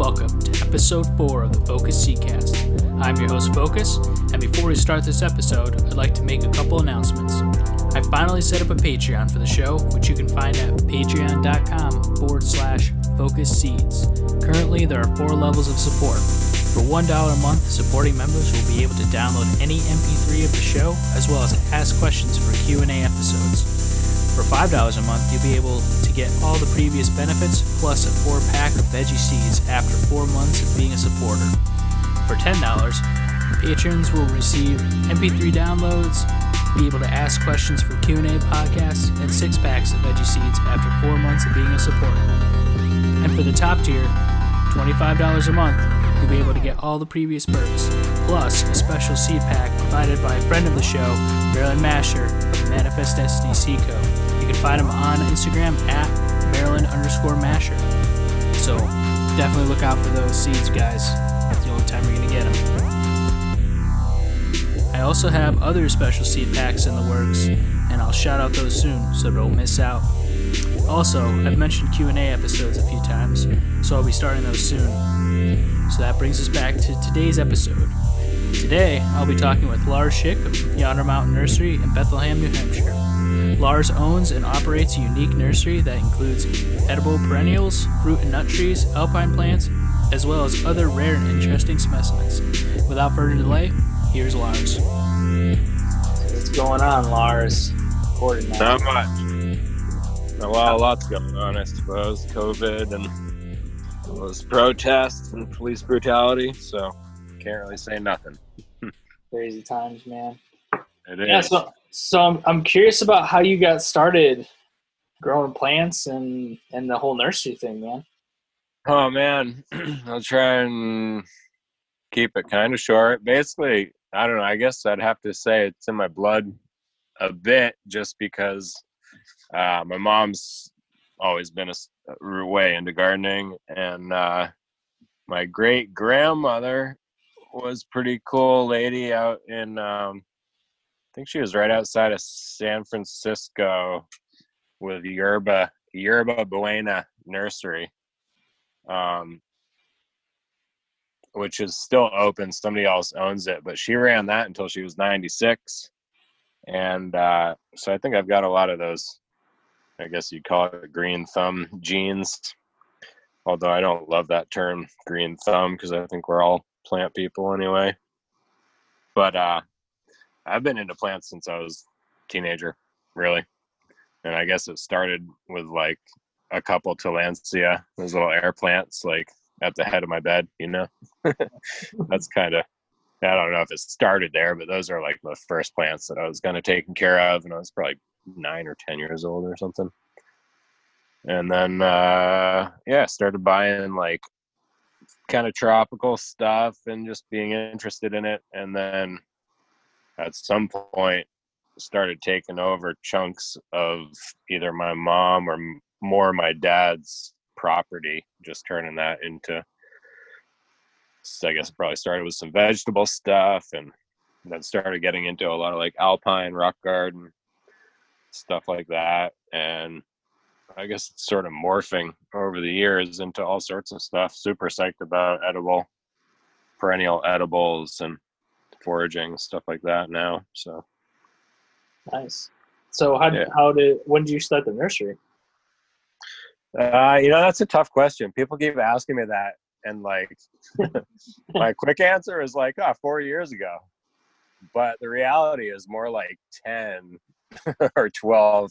Welcome to episode 4 of the Focus Seedcast. I'm your host, Focus, and before we start this episode, I'd like to make a couple announcements. I finally set up a Patreon for the show, which you can find at patreon.com forward slash focus seeds. Currently, there are four levels of support. For $1 a month, supporting members will be able to download any MP3 of the show, as well as ask questions for Q&A episodes. For $5 a month, you'll be able to get all the previous benefits plus a four pack of veggie seeds after four months of being a supporter. For $10, patrons will receive MP3 downloads, be able to ask questions for Q&A podcasts, and six packs of veggie seeds after four months of being a supporter. And for the top tier, $25 a month, you'll be able to get all the previous perks, plus a special seed pack provided by a friend of the show, Maryland Masher of Manifest Destiny Seed Co. You can find him on Instagram at Maryland underscore Masher. So definitely look out for those seeds, guys. That's the only time you're to get them. I also have other special seed packs in the works, and I'll shout out those soon, so don't miss out. Also, I've mentioned Q&A episodes a few times, so I'll be starting those soon. So that brings us back to today's episode. Today, I'll be talking with Lars Schick of Yonder Mountain Nursery in Bethlehem, New Hampshire. Lars owns and operates a unique nursery that includes edible perennials, fruit and nut trees, alpine plants, as well as other rare and interesting specimens. Without further delay, here's Lars. What's going on, Lars? Recording now. Not much. Well, a lot's going on, I suppose. COVID and those protests and police brutality. So can't really say nothing. Crazy times, man. It is. Yeah, so so I'm, I'm curious about how you got started growing plants and and the whole nursery thing, man. Oh man, I'll try and keep it kind of short. Basically, I don't know. I guess I'd have to say it's in my blood a bit, just because uh, my mom's always been a, way into gardening, and uh, my great grandmother was pretty cool lady out in. Um, think she was right outside of San Francisco with Yerba Yerba Buena Nursery um, which is still open. Somebody else owns it, but she ran that until she was 96. And uh, so I think I've got a lot of those, I guess you'd call it green thumb genes. Although I don't love that term green thumb because I think we're all plant people anyway. But uh, I've been into plants since I was a teenager, really. And I guess it started with like a couple Tillandsia, those little air plants, like at the head of my bed, you know. That's kind of I don't know if it started there, but those are like the first plants that I was kind of taking care of, and I was probably nine or ten years old or something. And then uh yeah, started buying like kind of tropical stuff and just being interested in it, and then at some point started taking over chunks of either my mom or more my dad's property, just turning that into. So I guess probably started with some vegetable stuff, and then started getting into a lot of like alpine rock garden stuff like that, and I guess it's sort of morphing over the years into all sorts of stuff. Super psyched about edible, perennial edibles, and foraging stuff like that now. So Nice. So how Yeah. how did when did you start the nursery? Uh, you know, that's a tough question. People keep asking me that, and like, my quick answer is like, oh, four years ago. But the reality is more like 10 or 12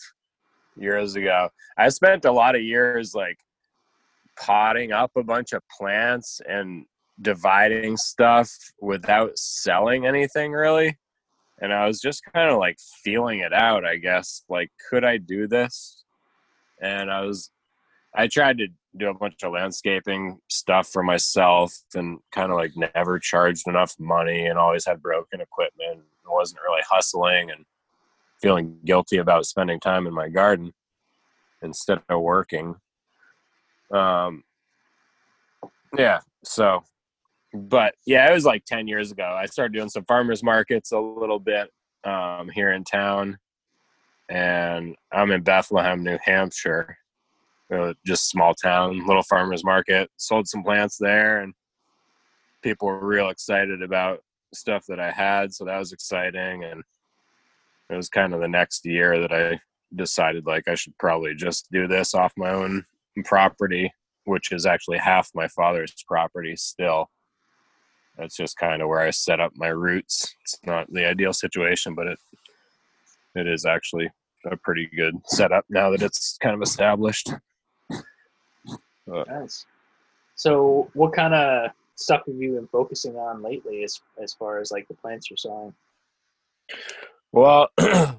years ago. I spent a lot of years like potting up a bunch of plants and dividing stuff without selling anything really. And I was just kind of like feeling it out, I guess. Like, could I do this? And I was I tried to do a bunch of landscaping stuff for myself and kind of like never charged enough money and always had broken equipment and wasn't really hustling and feeling guilty about spending time in my garden instead of working. Um, yeah, so, but yeah, it was like 10 years ago. I started doing some farmers markets a little bit um, here in town, and I'm in Bethlehem, New Hampshire just small town, little farmers market. Sold some plants there, and people were real excited about stuff that I had, so that was exciting. And it was kind of the next year that I decided like I should probably just do this off my own property, which is actually half my father's property still. That's just kind of where I set up my roots. It's not the ideal situation, but it it is actually a pretty good setup now that it's kind of established. But, nice. So, what kind of stuff have you been focusing on lately, as as far as like the plants you're selling? Well, a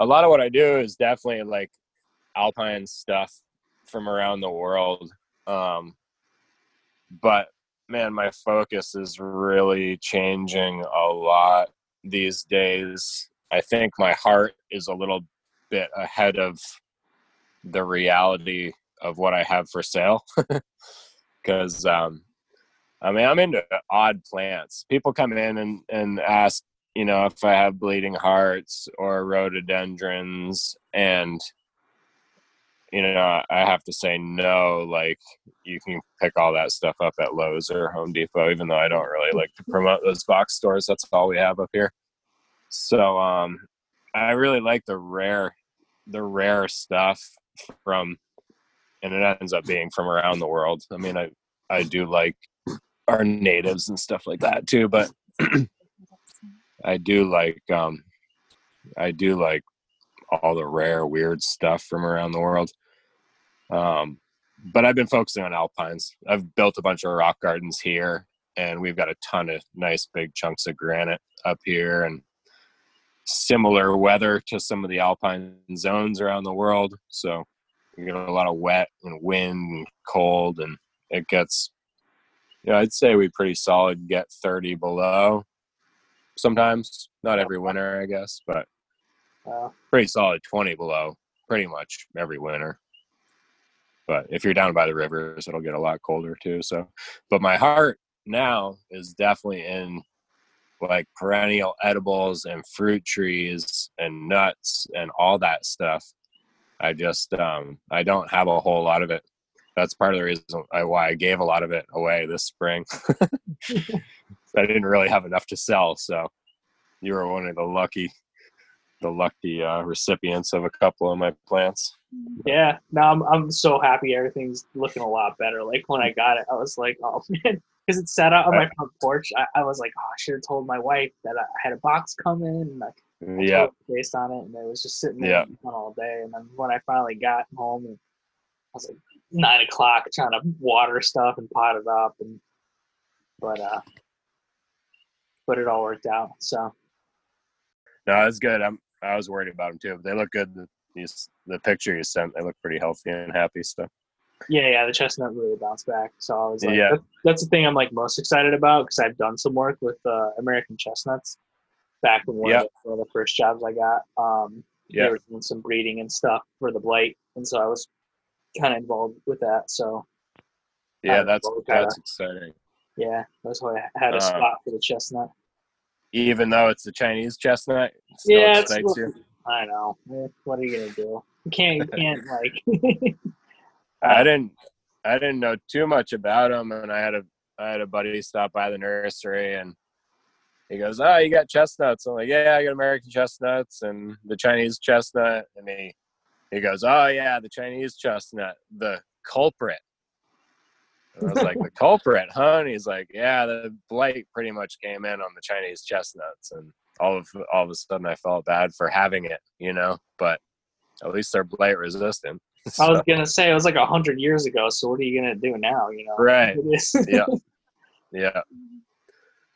lot of what I do is definitely like alpine stuff from around the world. Um, but man, my focus is really changing a lot these days. I think my heart is a little bit ahead of the reality of what I have for sale. Because, um, I mean, I'm into odd plants. People come in and, and ask, you know, if I have bleeding hearts or rhododendrons and you know, I have to say no. Like, you can pick all that stuff up at Lowe's or Home Depot, even though I don't really like to promote those box stores. That's all we have up here. So, um, I really like the rare, the rare stuff from, and it ends up being from around the world. I mean, I, I do like our natives and stuff like that too, but I do like, um, I do like all the rare, weird stuff from around the world. Um, but I've been focusing on alpines. I've built a bunch of rock gardens here, and we've got a ton of nice big chunks of granite up here, and similar weather to some of the alpine zones around the world. So you get a lot of wet and wind and cold, and it gets, yeah, you know, I'd say we pretty solid get 30 below sometimes. Not every winter, I guess, but pretty solid 20 below pretty much every winter but if you're down by the rivers it'll get a lot colder too so but my heart now is definitely in like perennial edibles and fruit trees and nuts and all that stuff. I just um i don't have a whole lot of it. That's part of the reason why i gave a lot of it away this spring. I didn't really have enough to sell so you were one of the lucky the lucky uh, recipients of a couple of my plants. Yeah, no, I'm I'm so happy. Everything's looking a lot better. Like when I got it, I was like, oh man, because it sat out on my front porch. I, I was like, oh, I should have told my wife that I had a box coming and like yeah, based on it, and it was just sitting there yeah. all day. And then when I finally got home, and I was like nine o'clock trying to water stuff and pot it up, and but uh, but it all worked out. So no, it's good. I'm I was worried about them too. But they look good. The, the picture you sent, they look pretty healthy and happy. So. Yeah, yeah, the chestnut really bounced back. So I was like, yeah. That, that's the thing I'm like most excited about because I've done some work with uh, American chestnuts back when one, yep. of the, one, of the, first jobs I got. Um, yeah, they were doing some breeding and stuff for the blight, and so I was kind of involved with that. So yeah, that's that's exciting. Yeah, that's why I had a uh, spot for the chestnut even though it's a Chinese chestnut. It yeah. I know. What are you gonna do? You can't. You can't like. I didn't. I didn't know too much about them, and I had a I had a buddy stop by the nursery, and he goes, "Oh, you got chestnuts?" I'm like, "Yeah, I got American chestnuts and the Chinese chestnut." And he he goes, "Oh yeah, the Chinese chestnut, the culprit." I was like, the culprit, huh? And he's like, yeah, the blight pretty much came in on the Chinese chestnuts, and all of all of a sudden I felt bad for having it, you know. But at least they're blight resistant. so. I was gonna say it was like a hundred years ago. So what are you gonna do now? You know, right? yeah, yeah.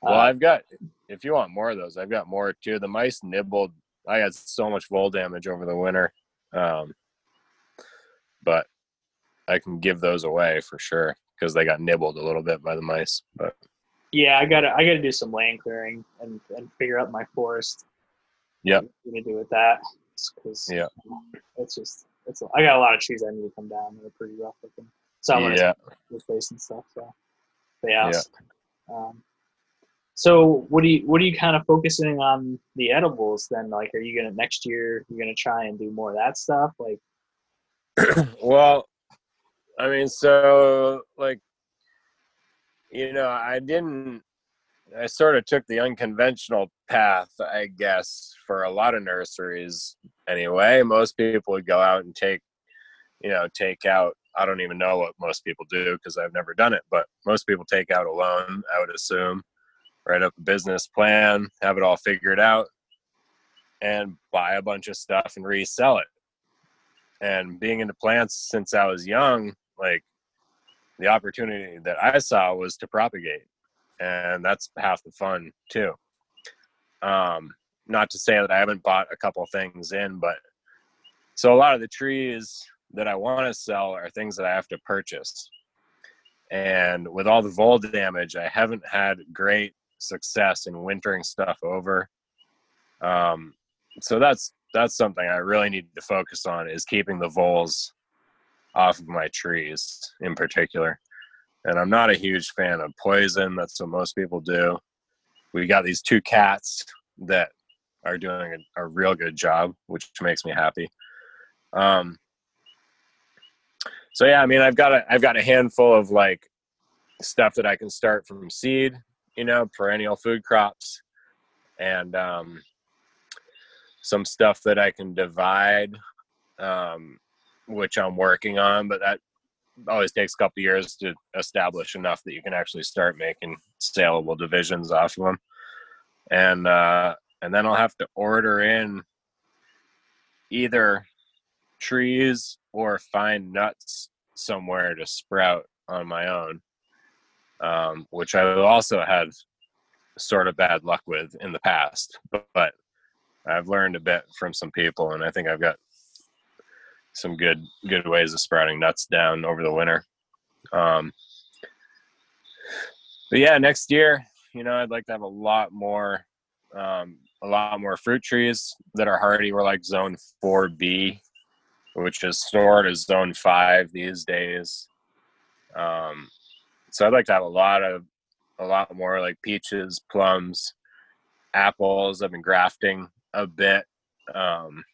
Well, uh, I've got. If you want more of those, I've got more too. The mice nibbled. I got so much vole damage over the winter, um, but I can give those away for sure because they got nibbled a little bit by the mice. But yeah, I gotta I gotta do some land clearing and and figure out my forest. Yeah, gonna do with that because yeah, it's just it's I got a lot of trees I need to come down. They're pretty rough looking. So I'm yeah. replace and stuff. So but yeah. yeah. Um, so what do you what are you kind of focusing on the edibles then? Like, are you gonna next year? You're gonna try and do more of that stuff? Like, well, I mean, so like, you know, I didn't. I sort of took the unconventional path, I guess, for a lot of nurseries. Anyway, most people would go out and take, you know, take out. I don't even know what most people do because I've never done it, but most people take out a loan. I would assume, write up a business plan, have it all figured out, and buy a bunch of stuff and resell it. And being into plants since I was young, like the opportunity that I saw was to propagate, and that's half the fun too. Um, not to say that I haven't bought a couple things in, but so a lot of the trees that I want to sell are things that I have to purchase. And with all the vole damage, I haven't had great success in wintering stuff over. Um, so that's that's something I really need to focus on is keeping the voles off of my trees in particular. And I'm not a huge fan of poison. That's what most people do. We got these two cats that are doing a, a real good job, which makes me happy. Um, so yeah, I mean, I've got a I've got a handful of like stuff that I can start from seed, you know, perennial food crops, and um, some stuff that I can divide um, which I'm working on, but that always takes a couple years to establish enough that you can actually start making saleable divisions off of them. And uh, and then I'll have to order in either trees or find nuts somewhere to sprout on my own, um, which I also had sort of bad luck with in the past. But, but I've learned a bit from some people, and I think I've got some good good ways of sprouting nuts down over the winter. Um, but yeah, next year, you know, I'd like to have a lot more, um, a lot more fruit trees that are hardy. We're like zone four B, which is sort of zone five these days. Um, so I'd like to have a lot of, a lot more like peaches, plums, apples. I've been grafting a bit. Um,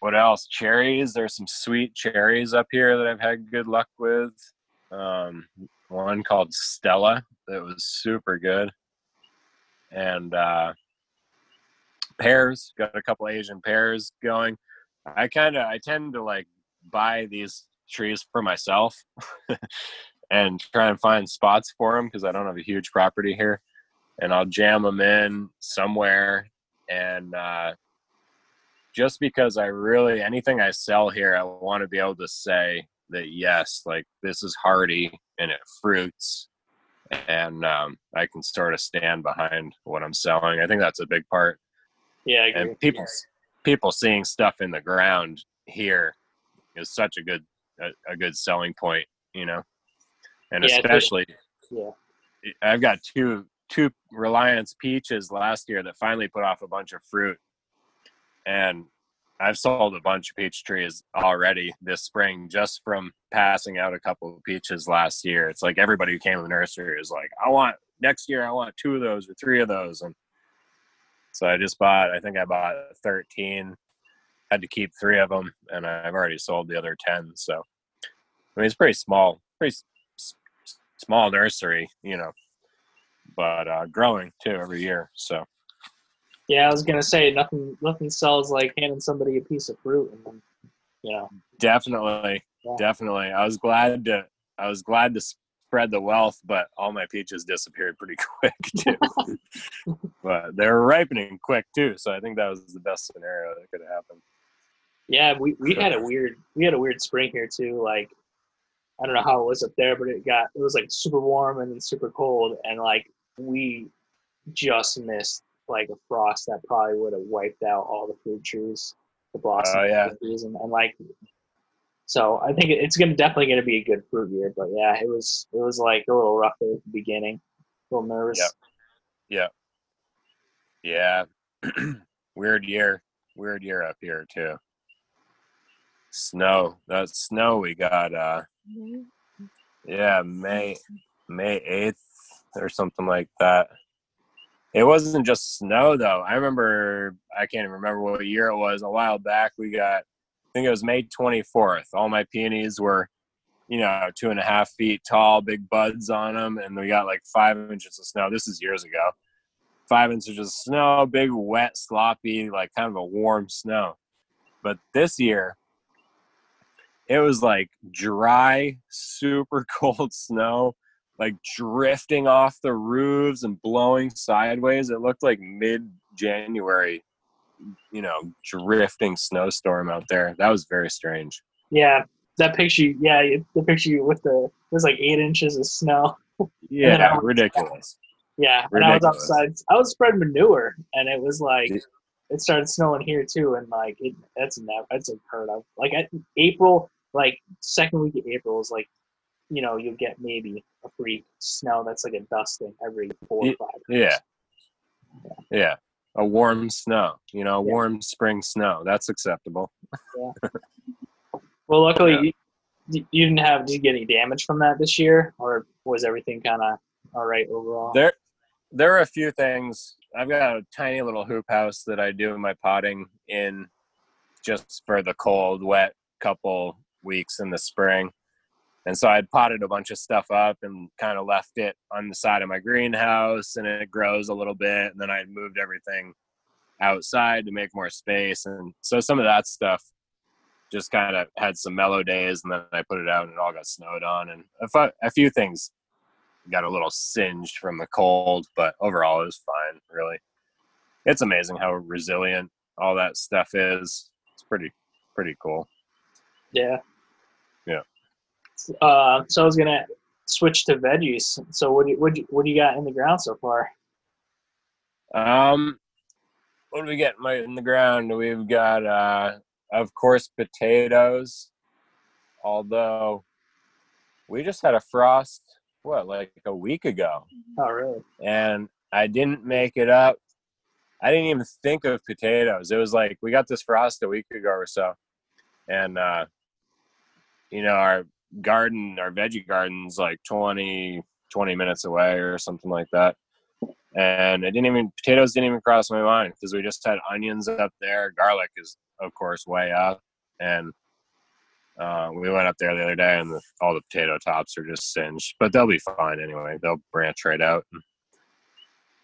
what else? Cherries. There's some sweet cherries up here that I've had good luck with. Um, one called Stella that was super good, and uh, pears. Got a couple Asian pears going. I kind of I tend to like buy these trees for myself and try and find spots for them because I don't have a huge property here, and I'll jam them in somewhere and uh, just because I really anything I sell here, I want to be able to say that yes, like this is hardy and it fruits, and um, I can sort of stand behind what I'm selling. I think that's a big part. Yeah, and people people seeing stuff in the ground here is such a good a, a good selling point, you know, and yeah, especially yeah, I've got two two Reliance peaches last year that finally put off a bunch of fruit and I've sold a bunch of peach trees already this spring just from passing out a couple of peaches last year. It's like everybody who came to the nursery is like, I want next year, I want two of those or three of those. And so I just bought, I think I bought 13, had to keep three of them, and I've already sold the other 10. So, I mean, it's pretty small, pretty small nursery, you know, but uh, growing too every year. So, yeah, I was gonna say nothing. Nothing sells like handing somebody a piece of fruit, and then, you know. Definitely, yeah. definitely. I was glad to. I was glad to spread the wealth, but all my peaches disappeared pretty quick too. but they were ripening quick too, so I think that was the best scenario that could have happened. Yeah, we, we had a weird we had a weird spring here too. Like I don't know how it was up there, but it got it was like super warm and then super cold, and like we just missed like a frost that probably would have wiped out all the fruit trees, the blossom oh, yeah. trees, and, and like. So I think it's gonna definitely gonna be a good fruit year, but yeah, it was it was like a little rough at the beginning, a little nervous. Yeah, yeah, yeah. Weird year, weird year up here too. Snow, that snow we got. uh Yeah, May May eighth or something like that. It wasn't just snow though. I remember I can't even remember what year it was. A while back, we got I think it was May 24th. All my peonies were, you know, two and a half feet tall, big buds on them, and we got like five inches of snow. This is years ago. Five inches of snow, big, wet, sloppy, like kind of a warm snow. But this year, it was like dry, super cold snow, like drifting off the roofs and blowing sideways. It looked like mid January, you know, drifting snowstorm out there. That was very strange. Yeah, that picture. Yeah, the picture with the it was like eight inches of snow. Yeah, ridiculous. Yeah, and I was outside. I was spreading manure, and it was like it started snowing here too, and like it, that's never that's unheard of. Like at April, like second week of April is like, you know, you'll get maybe a free snow that's like a dusting every four or five. Yeah. yeah, yeah, a warm snow. You know, yeah. warm spring snow. That's acceptable. yeah. Well, luckily you, you didn't have. Did you get any damage from that this year, or was everything kind of all right overall? There, there are a few things I've got a tiny little hoop house that I do my potting in just for the cold, wet couple weeks in the spring. And so I'd potted a bunch of stuff up and kind of left it on the side of my greenhouse and it grows a little bit. And then I'd moved everything outside to make more space. And so some of that stuff just kind of had some mellow days and then I put it out and it all got snowed on. And a, a few things got a little singed from the cold, but overall it was fine, really. It's amazing how resilient all that stuff is. It's pretty pretty cool. Yeah. Uh, so I was gonna switch to veggies. So what do you, what do you, what do you got in the ground so far? Um, what do we get in the ground? We've got, uh, of course, potatoes. Although we just had a frost what like a week ago. Oh, really? And I didn't make it up. I didn't even think of potatoes. It was like we got this frost a week ago or so, and uh, you know our garden, our veggie garden's like 20, 20 minutes away or something like that. And it didn't even potatoes didn't even cross my mind because we just had onions up there. Garlic is of course way up, and uh, we went up there the other day, and the, all the potato tops are just singed, but they'll be fine anyway. They'll branch right out.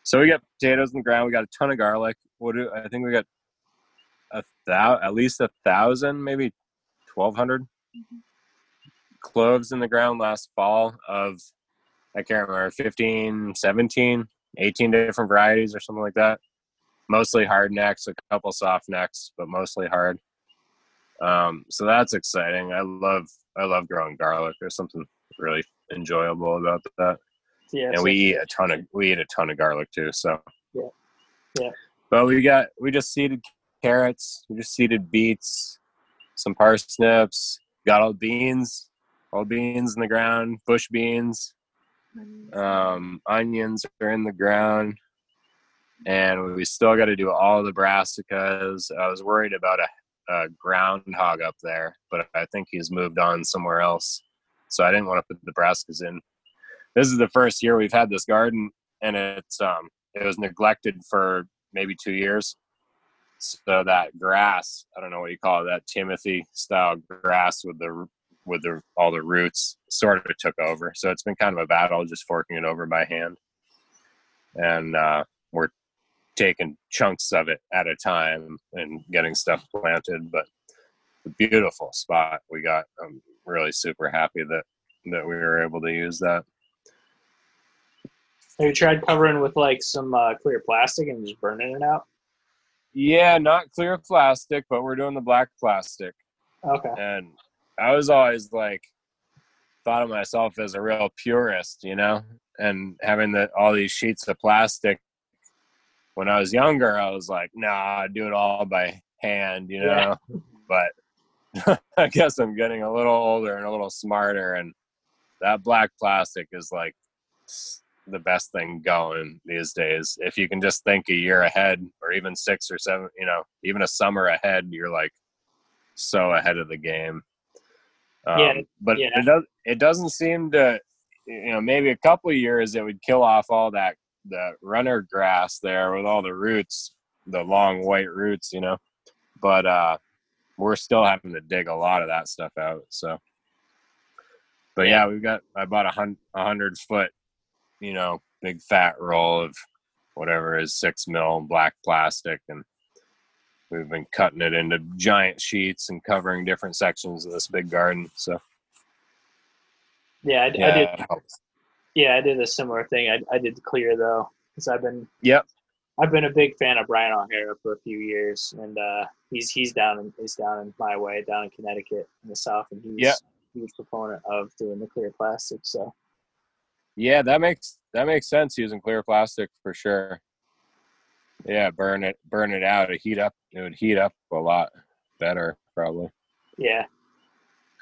So we got potatoes in the ground. We got a ton of garlic. What do I think we got? A thou at least a thousand, maybe twelve hundred mm-hmm. Cloves in the ground last fall of I can't remember 15, 17, 18 different varieties or something like that. Mostly hard necks, a couple soft necks, but mostly hard. Um, so that's exciting. I love I love growing garlic. There's something really enjoyable about that. Yeah, and we eat a ton of we eat a ton of garlic too. So yeah, yeah. But we got we just seeded carrots. We just seeded beets, some parsnips. Got all beans, all beans in the ground. Bush beans, um, onions are in the ground, and we still got to do all the brassicas. I was worried about a a groundhog up there, but I think he's moved on somewhere else. So I didn't want to put the brassicas in. This is the first year we've had this garden, and it's um it was neglected for maybe two years. So that grass, I don't know what you call it, that Timothy style grass with the with the all the roots sort of took over. So it's been kind of a battle just forking it over by hand. And uh, we're taking chunks of it at a time and getting stuff planted. But beautiful spot we got. I'm really super happy that that we were able to use that. Have you tried covering with like some uh, clear plastic and just burning it out? Yeah, not clear plastic, but we're doing the black plastic. Okay. And I was always like thought of myself as a real purist, you know, and having the all these sheets of plastic when I was younger, I was like, nah, I do it all by hand, you know. Yeah. But I guess I'm getting a little older and a little smarter, and that black plastic is like the best thing going these days. If you can just think a year ahead, or even six or seven, you know, even a summer ahead, you're like so ahead of the game. Um, yeah, but yeah. it does. It doesn't seem to, you know, maybe a couple years it would kill off all that the runner grass there with all the roots, the long white roots, you know. But uh, we're still having to dig a lot of that stuff out. So, but yeah, we've got I bought a hundred a hundred foot, you know, big fat roll of whatever is six mil black plastic, and we've been cutting it into giant sheets and covering different sections of this big garden. So yeah, I, yeah, I did. Yeah, I did a similar thing. I, I did clear though, because I've been Yep. I've been a big fan of Bryan O'Hara for a few years, and uh, he's he's down in he's down in my way, down in Connecticut in the south, and he's Yeah. a huge proponent of doing the clear plastic. So Yeah, that makes that makes sense using clear plastic for sure. Yeah, burn it burn it out. It heat up it would heat up a lot better probably. yeah,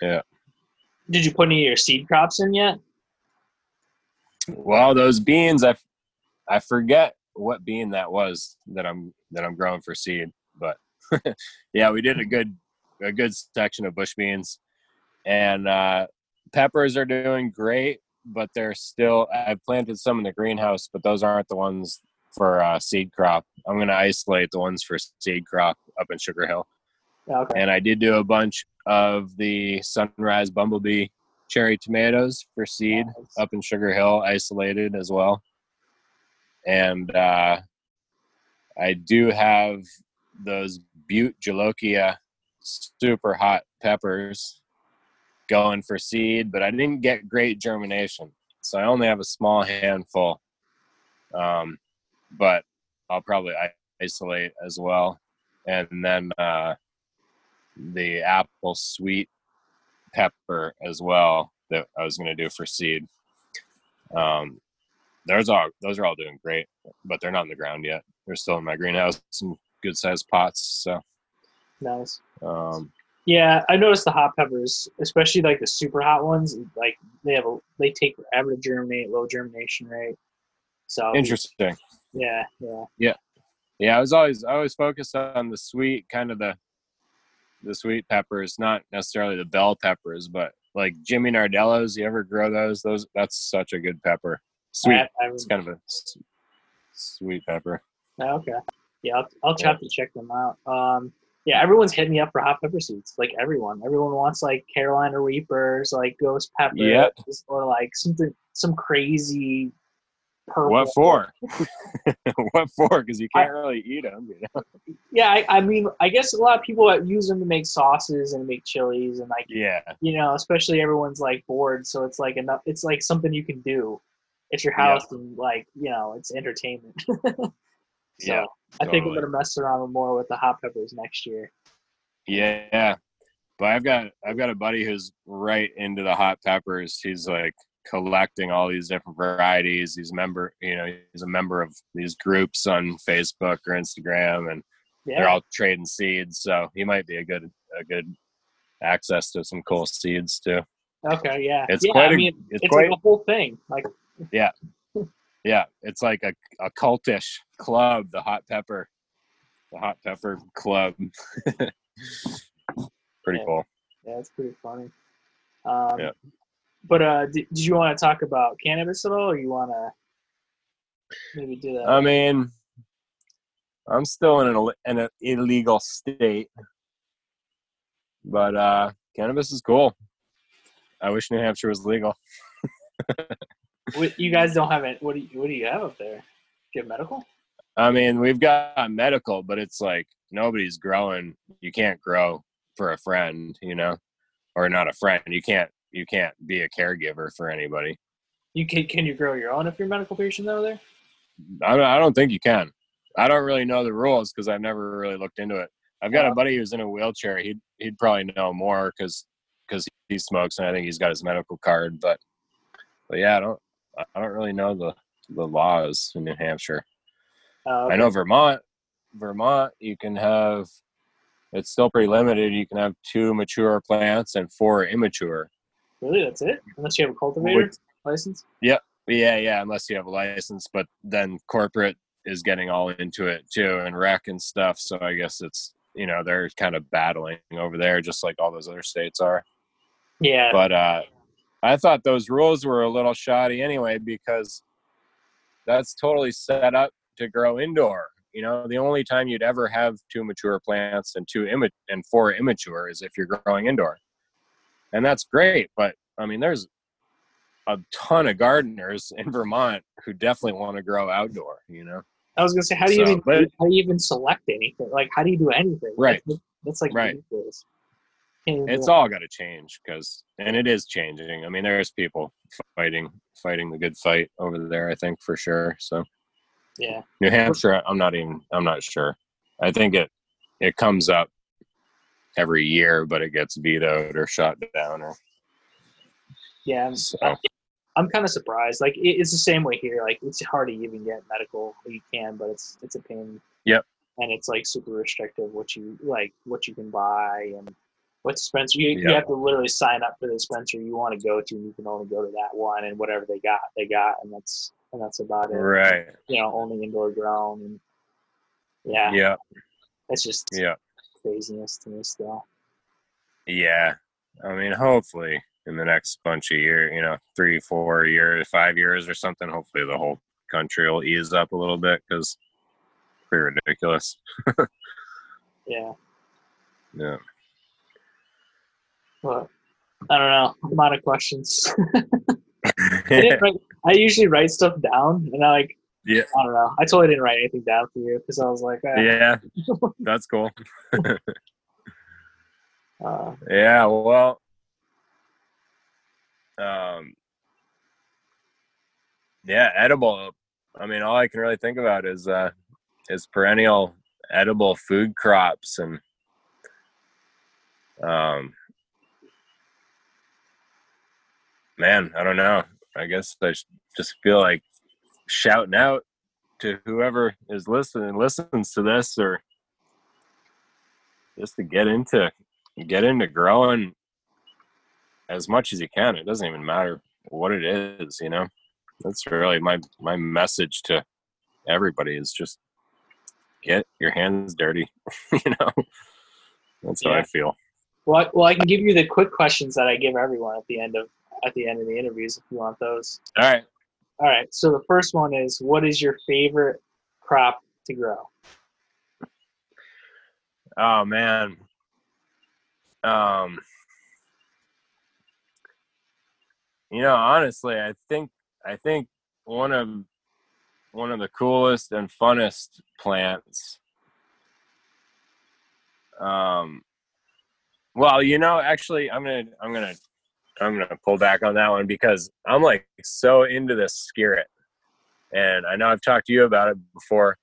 Yeah. Did you put any of your seed crops in yet? Well, those beans I f- I forget what bean that was that I'm that I'm growing for seed, but yeah, we did a good a good section of bush beans. And uh peppers are doing great, but they're still I've planted some in the greenhouse, but those aren't the ones for uh, seed crop. I'm going to isolate the ones for seed crop up in Sugar Hill. Okay. and I did do a bunch of the sunrise bumblebee cherry tomatoes for seed Nice. up in Sugar Hill, isolated as well. And uh, I do have those Bhut Jolokia super hot peppers going for seed, but I didn't get great germination, so I only have a small handful. Um, but I'll probably isolate as well, and then. Uh, the apple sweet pepper as well that I was going to do for seed. Um, those are those are all doing great, but they're not in the ground yet. They're still in my greenhouse, some good sized pots. So Nice. um, Yeah, I noticed the hot peppers, especially like the super hot ones, like they have a they take forever to germinate, low germination rate. So interesting. Yeah, yeah. Yeah, I was always I always focused on the sweet kind of the the sweet peppers, not necessarily the bell peppers, but like Jimmy Nardello's. You ever grow those? Those that's such a good pepper. Sweet. I, I, It's kind of a sweet pepper. Oh, okay. Yeah, I'll, I'll have to check them out. Um, yeah, everyone's hitting me up for hot pepper seeds. Like everyone, everyone wants like Carolina Reapers, like ghost peppers, Yep. or like something, some crazy purple. What for? what for? Because you can't really eat them. You know? Yeah, I, I mean, I guess a lot of people use them to make sauces and make chilies and like Yeah, you know, especially everyone's like bored, so it's like enough. It's like something you can do at your Yeah. house and like you know, it's entertainment. so Yeah, I think I'm gonna mess around more with the hot peppers next year. yeah. But I've got I've got a buddy who's right into the hot peppers. He's like collecting all these different varieties. He's a member, you know, he's a member of these groups on Facebook or Instagram, and Yeah. they're all trading seeds. So he might be a good a good access to some cool seeds too. Okay, yeah. It's yeah, quite I a mean, it's, it's quite like a whole thing. Like, yeah, yeah, it's like a, a cultish club, the hot pepper, the hot pepper club. Pretty Yeah. cool. yeah, it's pretty funny. Um, Yeah. But uh, did, did you want to talk about cannabis at all, or you want to maybe do that? I mean, I'm still in an, in an illegal state, but uh, cannabis is cool. I wish New Hampshire was legal. What- you guys don't have it. What do you What do you have up there? Do you have medical? I mean, we've got medical, but it's like nobody's growing. You can't grow for a friend, you know, or not a friend. You can't. You can't be a caregiver for anybody. You can. Can you grow your own if you're a medical patient though? there? I don't, I don't think you can. I don't really know the rules because I've never really looked into it. I've got a buddy who's in a wheelchair. He'd he'd probably know more because because he smokes and I think he's got his medical card. But but yeah, I don't I don't really know the the laws in New Hampshire. Uh, I know Vermont. Vermont, you can have. It's still pretty limited. You can have two mature plants and four immature. Really, that's it. Unless you have a cultivator Which- license. Yep. Yeah, yeah, unless you have a license. But then corporate is getting all into it too, and rec and stuff. So I guess it's you know they're kind of battling over there, just like all those other states are. Yeah. But uh, I thought those rules were a little shoddy anyway because that's totally set up to grow indoor. You know, the only time you'd ever have two mature plants and two imma- and four immature is if you're growing indoor, and that's great. But I mean, there's a ton of gardeners in Vermont who definitely want to grow outdoor. You know, I was gonna say, how do you So, even but- how do you even select anything? Like, how do you do anything? Right. That's, that's like Right. ridiculous. Uh it's all got to change because, and it is changing. I mean, there's people fighting fighting the good fight over there. I think for sure. So. Yeah. New Hampshire, I'm not even. I'm not sure. I think it it comes up every year, but it gets vetoed or shot down. Or Yeah. I'm, so. I'm kind of surprised. Like, it, it's the same way here. Like, it's hard to even get medical. You can, but it's it's a pain. Yep. And it's like super restrictive what you like what you can buy and what dispenser you, you have to literally sign up for the dispenser you want to go to and you can only go to that one and whatever they got they got and that's and that's about it. Right. You know, only indoor grown and yeah, Yeah. it's just Yeah. Craziness to me still. Yeah. I mean, hopefully in the next bunch of years, you know, three, four years, five years or something, hopefully the whole country will ease up a little bit because pretty ridiculous. Yeah. Yeah. But I don't know. I'm out of questions. I, write, I usually write stuff down, and I like. Yeah. I don't know. I totally didn't write anything down for you because I was like, eh, yeah. That's cool. uh, Yeah, well, um, yeah, edible. I mean, all I can really think about is uh, is perennial edible food crops, and um, man, I don't know. I guess I just feel like shouting out to whoever is listening, listens to this, or just to get into get into growing as much as you can. It doesn't even matter what it is, you know. That's really my my message to everybody is just get your hands dirty, you know. That's how I feel. well, I, well, I can give you the quick questions that I give everyone at the end of at the end of the interviews if you want those. All right. All right. So the first one is, what is your favorite crop to grow? Oh man. Um you know, honestly, I think I think one of one of the coolest and funnest plants um well, you know, actually I'm going to I'm going to I'm going to pull back on that one because I'm like so into this skirret. And I know I've talked to you about it before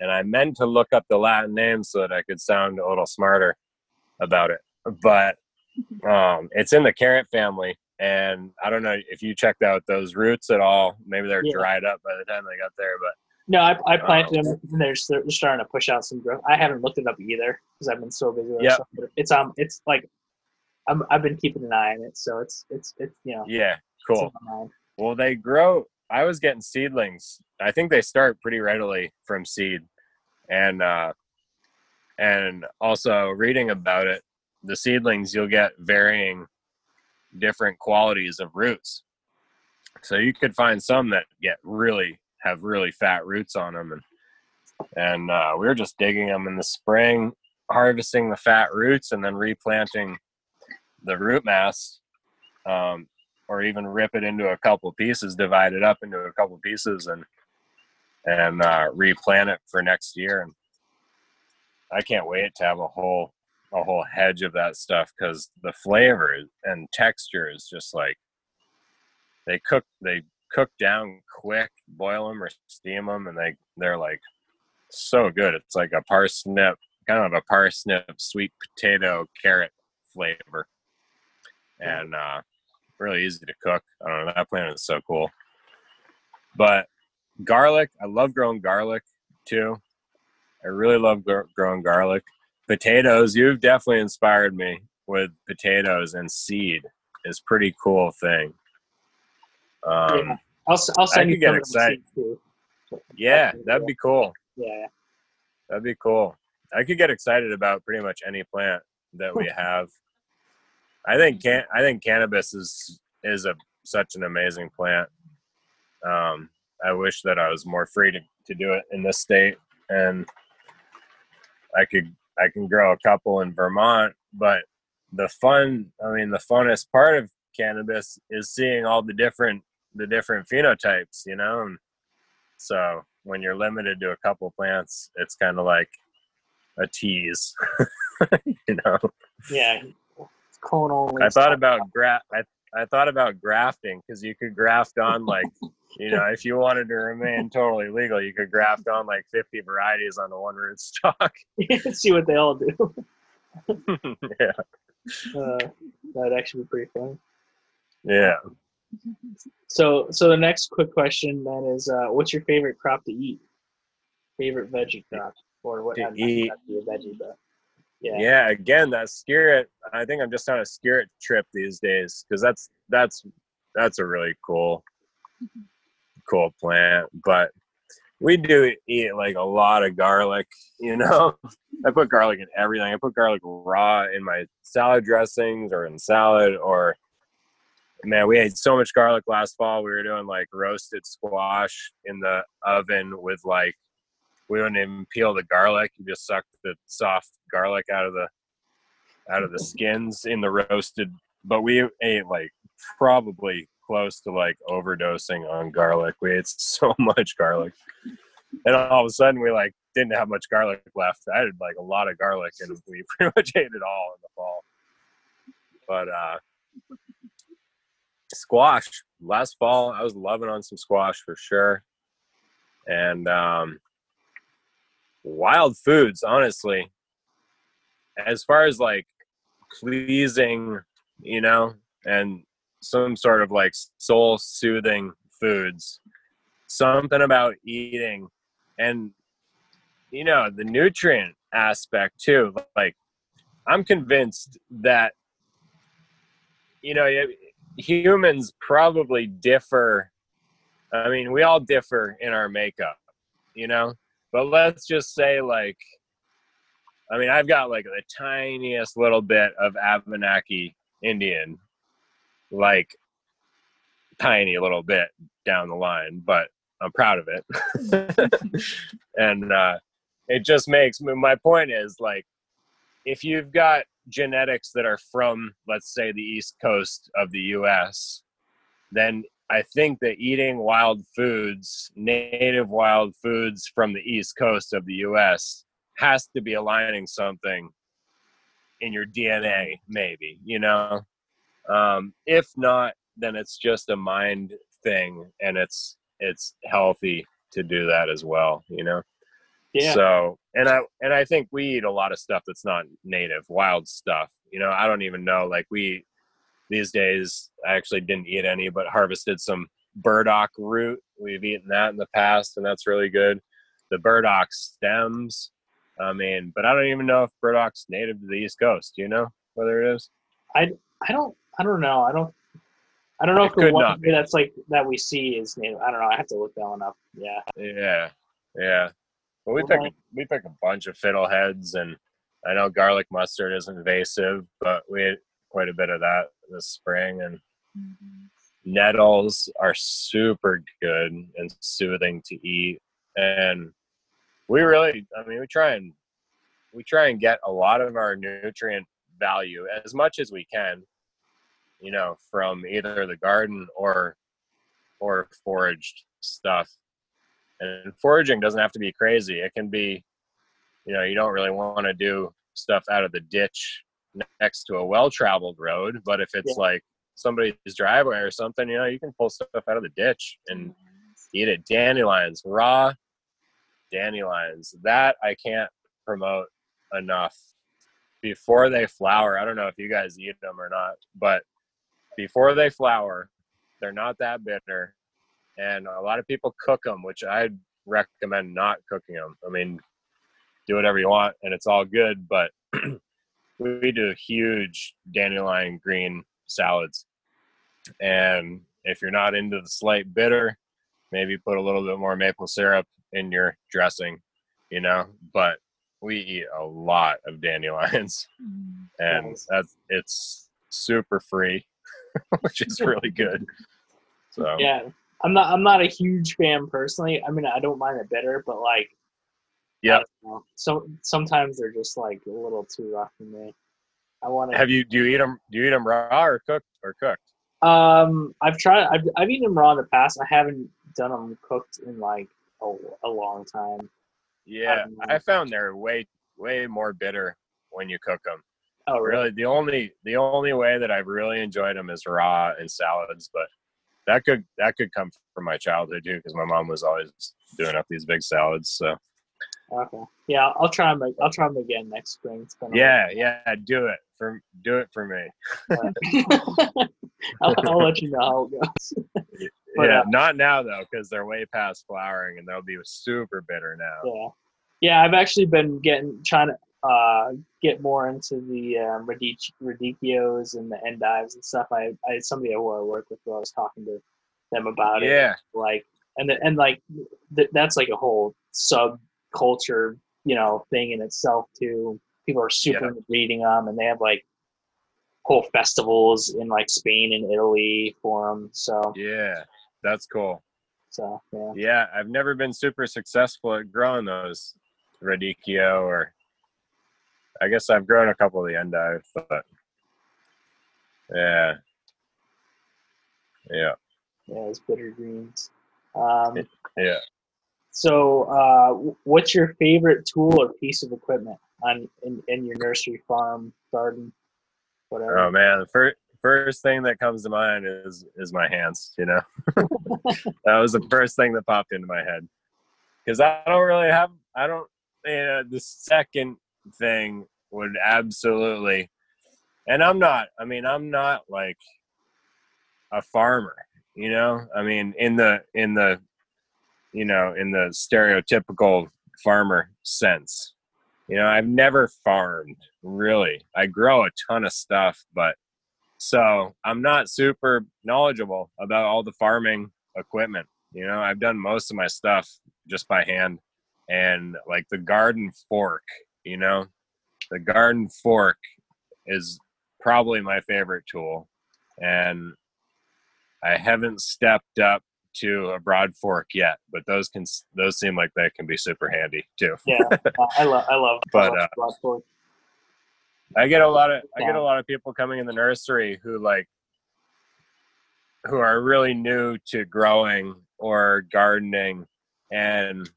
and I meant to look up the Latin name so that I could sound a little smarter about it. But um, it's in the carrot family, and I don't know if you checked out those roots at all. Maybe they're Yeah. dried up by the time they got there, but No, I, I planted Um, them, and they're, they're starting to push out some growth. I haven't looked it up either because I've been so busy. With Yep. stuff. It's um, it's like I'm, I've been keeping an eye on it, so it's it's it's you know, yeah, cool. in my mind. Well, they grow. I was getting seedlings. I think they start pretty readily from seed, and uh, and also reading about it, the seedlings you'll get varying different qualities of roots. So you could find some that get really have really fat roots on them, and and uh, we were just digging them in the spring, harvesting the fat roots, and then replanting the root mass um, or even rip it into a couple pieces, divide it up into a couple pieces, and and uh, replant it for next year. And I can't wait to have a whole a whole hedge of that stuff because the flavor and texture is just like they cook they cook down quick, boil them or steam them, and they they're like so good. It's like a parsnip, kind of a parsnip, sweet potato, carrot flavor, and uh, really easy to cook. I don't know. That plant is so cool. But garlic, I love growing garlic too. I really love gr- growing garlic. Potatoes, you've definitely inspired me with potatoes and seed is pretty cool thing. Um, Yeah. I'll I'll send I you get some of the excited. too. yeah, that'd be cool. Yeah, That'd be cool. I could get excited about pretty much any plant that we have. I think can I think cannabis is is a such an amazing plant. Um, I wish that I was more free to, to do it in this state, and I could I can grow a couple in Vermont, but the fun, I mean, the funnest part of cannabis is seeing all the different the different phenotypes, you know. And so when you're limited to a couple plants, it's kind of like a tease, you know. Yeah, cone only. I thought about gra- I I thought about grafting because you could graft on like, you know, if you wanted to remain totally legal, you could graft on like 50 varieties on the one root stock. See what they all do. yeah, Uh, that'd actually be pretty fun. yeah. So, so the next quick question then is, uh, what's your favorite crop to eat? Favorite veggie crop, or what? To not- not eat. to be a veggie, but yeah. yeah again that skirret i think i'm just on a skirret trip these days because that's that's that's a really cool cool plant but we do eat like a lot of garlic you know? I put garlic in everything. I put garlic raw in my salad dressings or in salad or man we ate so much garlic last fall. We were doing like roasted squash in the oven with like we wouldn't even peel the garlic. You just suck the soft garlic out of the out of the skins in the roasted but we ate like probably close to like overdosing on garlic. We ate so much garlic. And all of a sudden we like didn't have much garlic left. I had like a lot of garlic and we pretty much ate it all in the fall. But uh squash. Last fall i was loving on some squash for sure. And um wild foods honestly. As far as like pleasing you know and some sort of like soul soothing foods. Something about eating and you know the nutrient aspect too like i'm convinced that you know humans probably differ i mean we all differ in our makeup you know but let's just say like i mean i've got like the tiniest little bit of abenaki indian like tiny little bit down the line but i'm proud of it. And uh it just makes my point is like if you've got genetics that are from let's say the east coast of the us then I think that eating wild foods, native wild foods from the east coast of the US, has to be aligning something in your DNA, maybe, you know? Um, if not, then it's just a mind thing and it's it's healthy to do that as well, you know? Yeah. So and I and I think we eat a lot of stuff that's not native, wild stuff. You know, I don't even know. Like we these days I actually didn't eat any, but harvested some burdock root. We've eaten that in the past, and that's really good. The burdock stems. I mean, but I don't even know if burdock's native to the East Coast. Do you know whether it is? i i don't. I don't know. I don't. I don't know It if the one that's like that we see is native. I don't know. I have to look that one up. Yeah. Yeah, yeah. Well, we pick we pick a bunch of fiddleheads, and I know garlic mustard is invasive, but we quite a bit of that this spring. And mm-hmm. nettles are super good and soothing to eat, and we really, I mean, we try and we try and get a lot of our nutrient value as much as we can, you know, from either the garden or or foraged stuff and foraging doesn't have to be crazy it can be you know you don't really want to do stuff out of the ditch next to a well traveled road but if it's Yeah. like somebody's driveway or something you know you can pull stuff out of the ditch and eat it. Dandelions raw dandelions that i can't promote enough. Before they flower i don't know if you guys eat them or not but before they flower they're not that bitter and a lot of people cook them which i'd recommend not cooking them i mean do whatever you want and it's all good but we do huge dandelion green salads and if you're not into the slight bitter maybe put a little bit more maple syrup in your dressing you know but we eat a lot of dandelions mm. and Nice. that's it's super free which is really good so Yeah. I'm not. I'm not a huge fan personally. I mean, I don't mind it bitter, but like, Yeah. So sometimes they're just like a little too rough for me. I want to. Have you do you eat them? Do you eat them raw or cooked or cooked? Um, I've tried. I've I've eaten them raw in the past. I haven't done them cooked in like a, a long time. Yeah. I found they're way way more bitter when you cook them. Oh, really? Really, the only the only way that I've really enjoyed them is raw in salads, but that could that could come from my childhood too, because my mom was always doing up these big salads. So Okay. Yeah, I'll try them. I'll try them again next spring. It's been yeah, yeah, do it for do it for me. I'll, I'll let you know how it goes. But, yeah, uh, not now though, because they're way past flowering and they'll be super bitter now. Yeah, yeah. I've actually been getting trying to uh, get more into the um, radic- radicchios and the endives and stuff. I, I somebody I work with who I was talking to them about it. Yeah, like and the, and like th- that's like a whole subculture, you know, thing in itself too. People are super Yeah. into reading them, and they have like whole festivals in like Spain and Italy for them. So yeah, that's cool. so yeah. Yeah, I've never been super successful at growing those radicchio or I guess I've grown a couple of the endive, but yeah. Yeah, Yeah, it's bitter greens. Um, yeah. So, uh, what's your favorite tool or piece of equipment on in, in your nursery, farm, garden, whatever? Oh man, the first first thing that comes to mind is is my hands, you know. that was the first thing that popped into my head. Cuz I don't really have I don't you know, the second thing would absolutely and I'm not I mean, I'm not like a farmer, you know? I mean, in the in the you know, in the stereotypical farmer sense. You know, I've never farmed really. I grow a ton of stuff, but so I'm not super knowledgeable about all the farming equipment. You know, I've done most of my stuff just by hand and like the garden fork, you know, the garden fork is probably my favorite tool. And I haven't stepped up to a broad fork yet, but those can those seem like they can be super handy too. Yeah, I love, I love, But, I love uh, broad fork. I get a lot of I get a lot of people coming in the nursery who like who are really new to growing or gardening and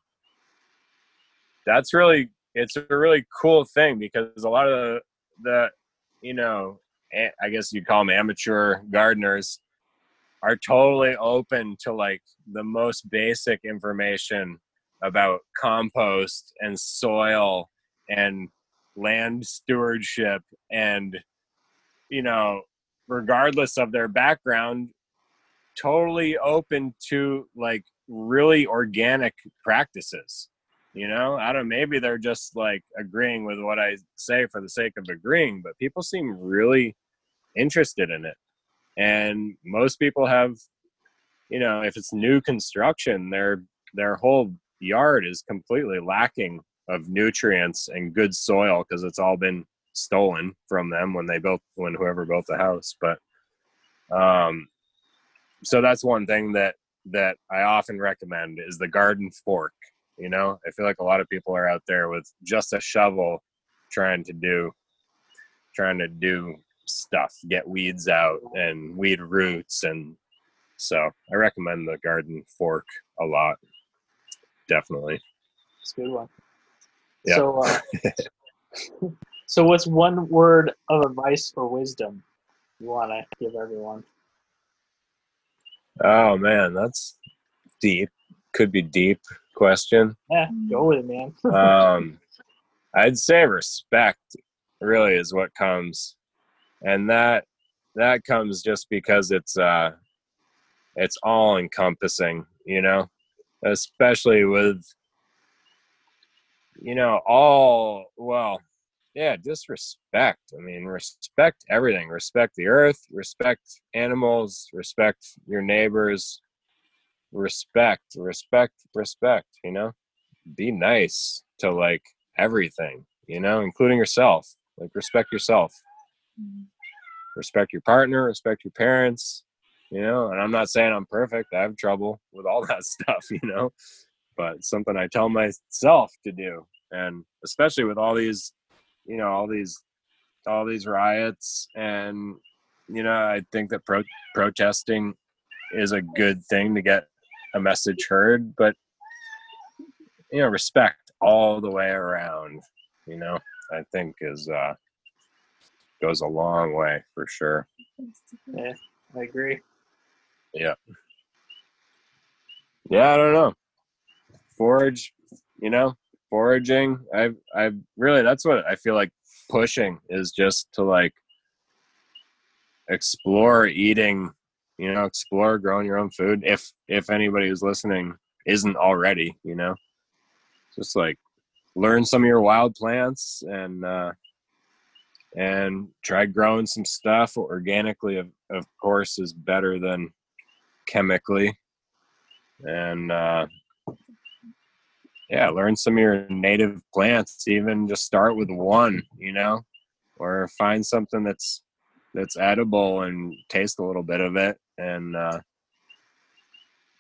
that's really it's a really cool thing because a lot of the, the you know I guess you'd call them amateur gardeners are totally open to like the most basic information about compost and soil and land stewardship and you know regardless of their background totally open to like really organic practices you know? I don't maybe they're just like agreeing with what i say for the sake of agreeing but people seem really interested in it and most people have you know if it's new construction their their whole yard is completely lacking of nutrients and good soil because it's all been stolen from them when they built when whoever built the house. But um so that's one thing that that i often recommend is the garden fork you know? I feel like a lot of people are out there with just a shovel trying to do trying to do stuff get weeds out and weed roots and so i recommend the garden fork a lot definitely It's a good one. Yeah. So, uh, so what's one word of advice or wisdom you want to give everyone? Oh man, that's deep. Could be deep question. Yeah, go with it, man. Um, I'd say respect really is what comes, and that that comes just because it's uh, it's all encompassing. You know, especially with you know all well yeah just respect i mean respect everything. Respect the earth respect animals respect your neighbors. Respect respect respect you know? Be nice to like everything you know including yourself. Like respect yourself respect your partner respect your parents you know and i'm not saying i'm perfect i have trouble with all that stuff you know but something i tell myself to do and especially with all these, you know, all these, all these riots, and you know, I think that pro- protesting is a good thing to get a message heard, but you know, respect all the way around. You know, I think is uh, goes a long way for sure. Yeah, I agree. Yeah. Yeah, I don't know. Forage, you know, foraging. I I really that's what I feel like pushing is just to like explore eating, you know, explore growing your own food if if anybody who's listening isn't already, you know. Just like learn some of your wild plants and uh and try growing some stuff. Organically of, of course is better than chemically. And uh yeah learn some of your native plants even just start with one you know or find something that's that's edible and taste a little bit of it. And uh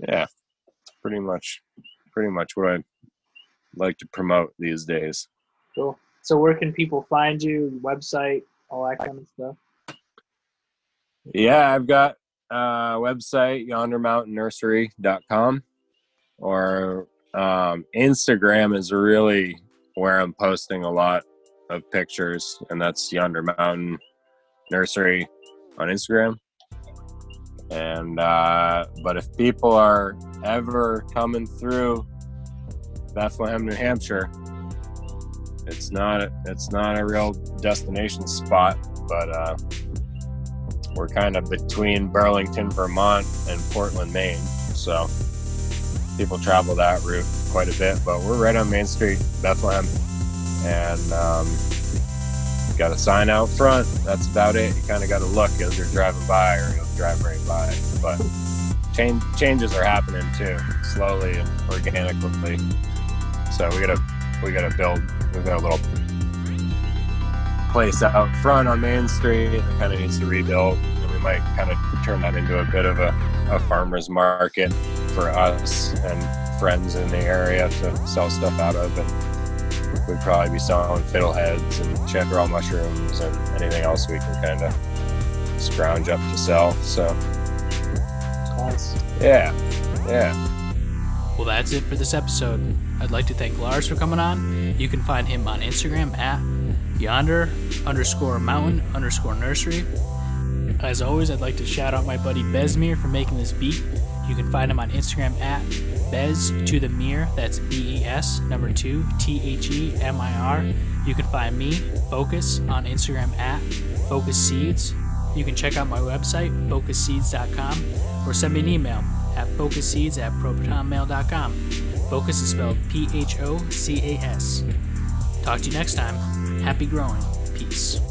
yeah pretty much pretty much what i like to promote these days. Cool. So where can people find you? Website, all that kind of stuff. Yeah, I've got a website, yondermountainnursery.com, or um, Instagram is really where I'm posting a lot of pictures, and that's Yonder Mountain Nursery on Instagram. And uh, but if people are ever coming through Bethlehem, New Hampshire, it's not it's not a real destination spot, but uh, we're kind of between Burlington, Vermont, and Portland, Maine. So people travel that route quite a bit. But we're right on Main Street, Bethlehem, and um, got a sign out front. That's about it. You kind of got to look as you're driving by, or you'll drive right by. But change changes are happening too, slowly and organically. So we gotta we gotta build. We've got a little place out front on Main Street that kind of needs to rebuild. And we might kind of turn that into a bit of a, a farmer's market for us and friends in the area to sell stuff out of. And we'd probably be selling fiddleheads and chanterelle mushrooms and anything else we can kind of scrounge up to sell. So, Nice. yeah, yeah. Well, that's it for this episode. I'd like to thank Lars for coming on. You can find him on Instagram at yonder underscore mountain underscore nursery. As always, I'd like to shout out my buddy Besmir for making this beat. You can find him on Instagram at Bez to the Mir. That's B E S number two T H E M I R. You can find me, Phocas, on Instagram at Phocas Seeds. You can check out my website, phocasseeds.com, or send me an email at phocasseeds at protonmail.com. Phocas is spelled P H O C A S. Talk to you next time. Happy growing. Peace.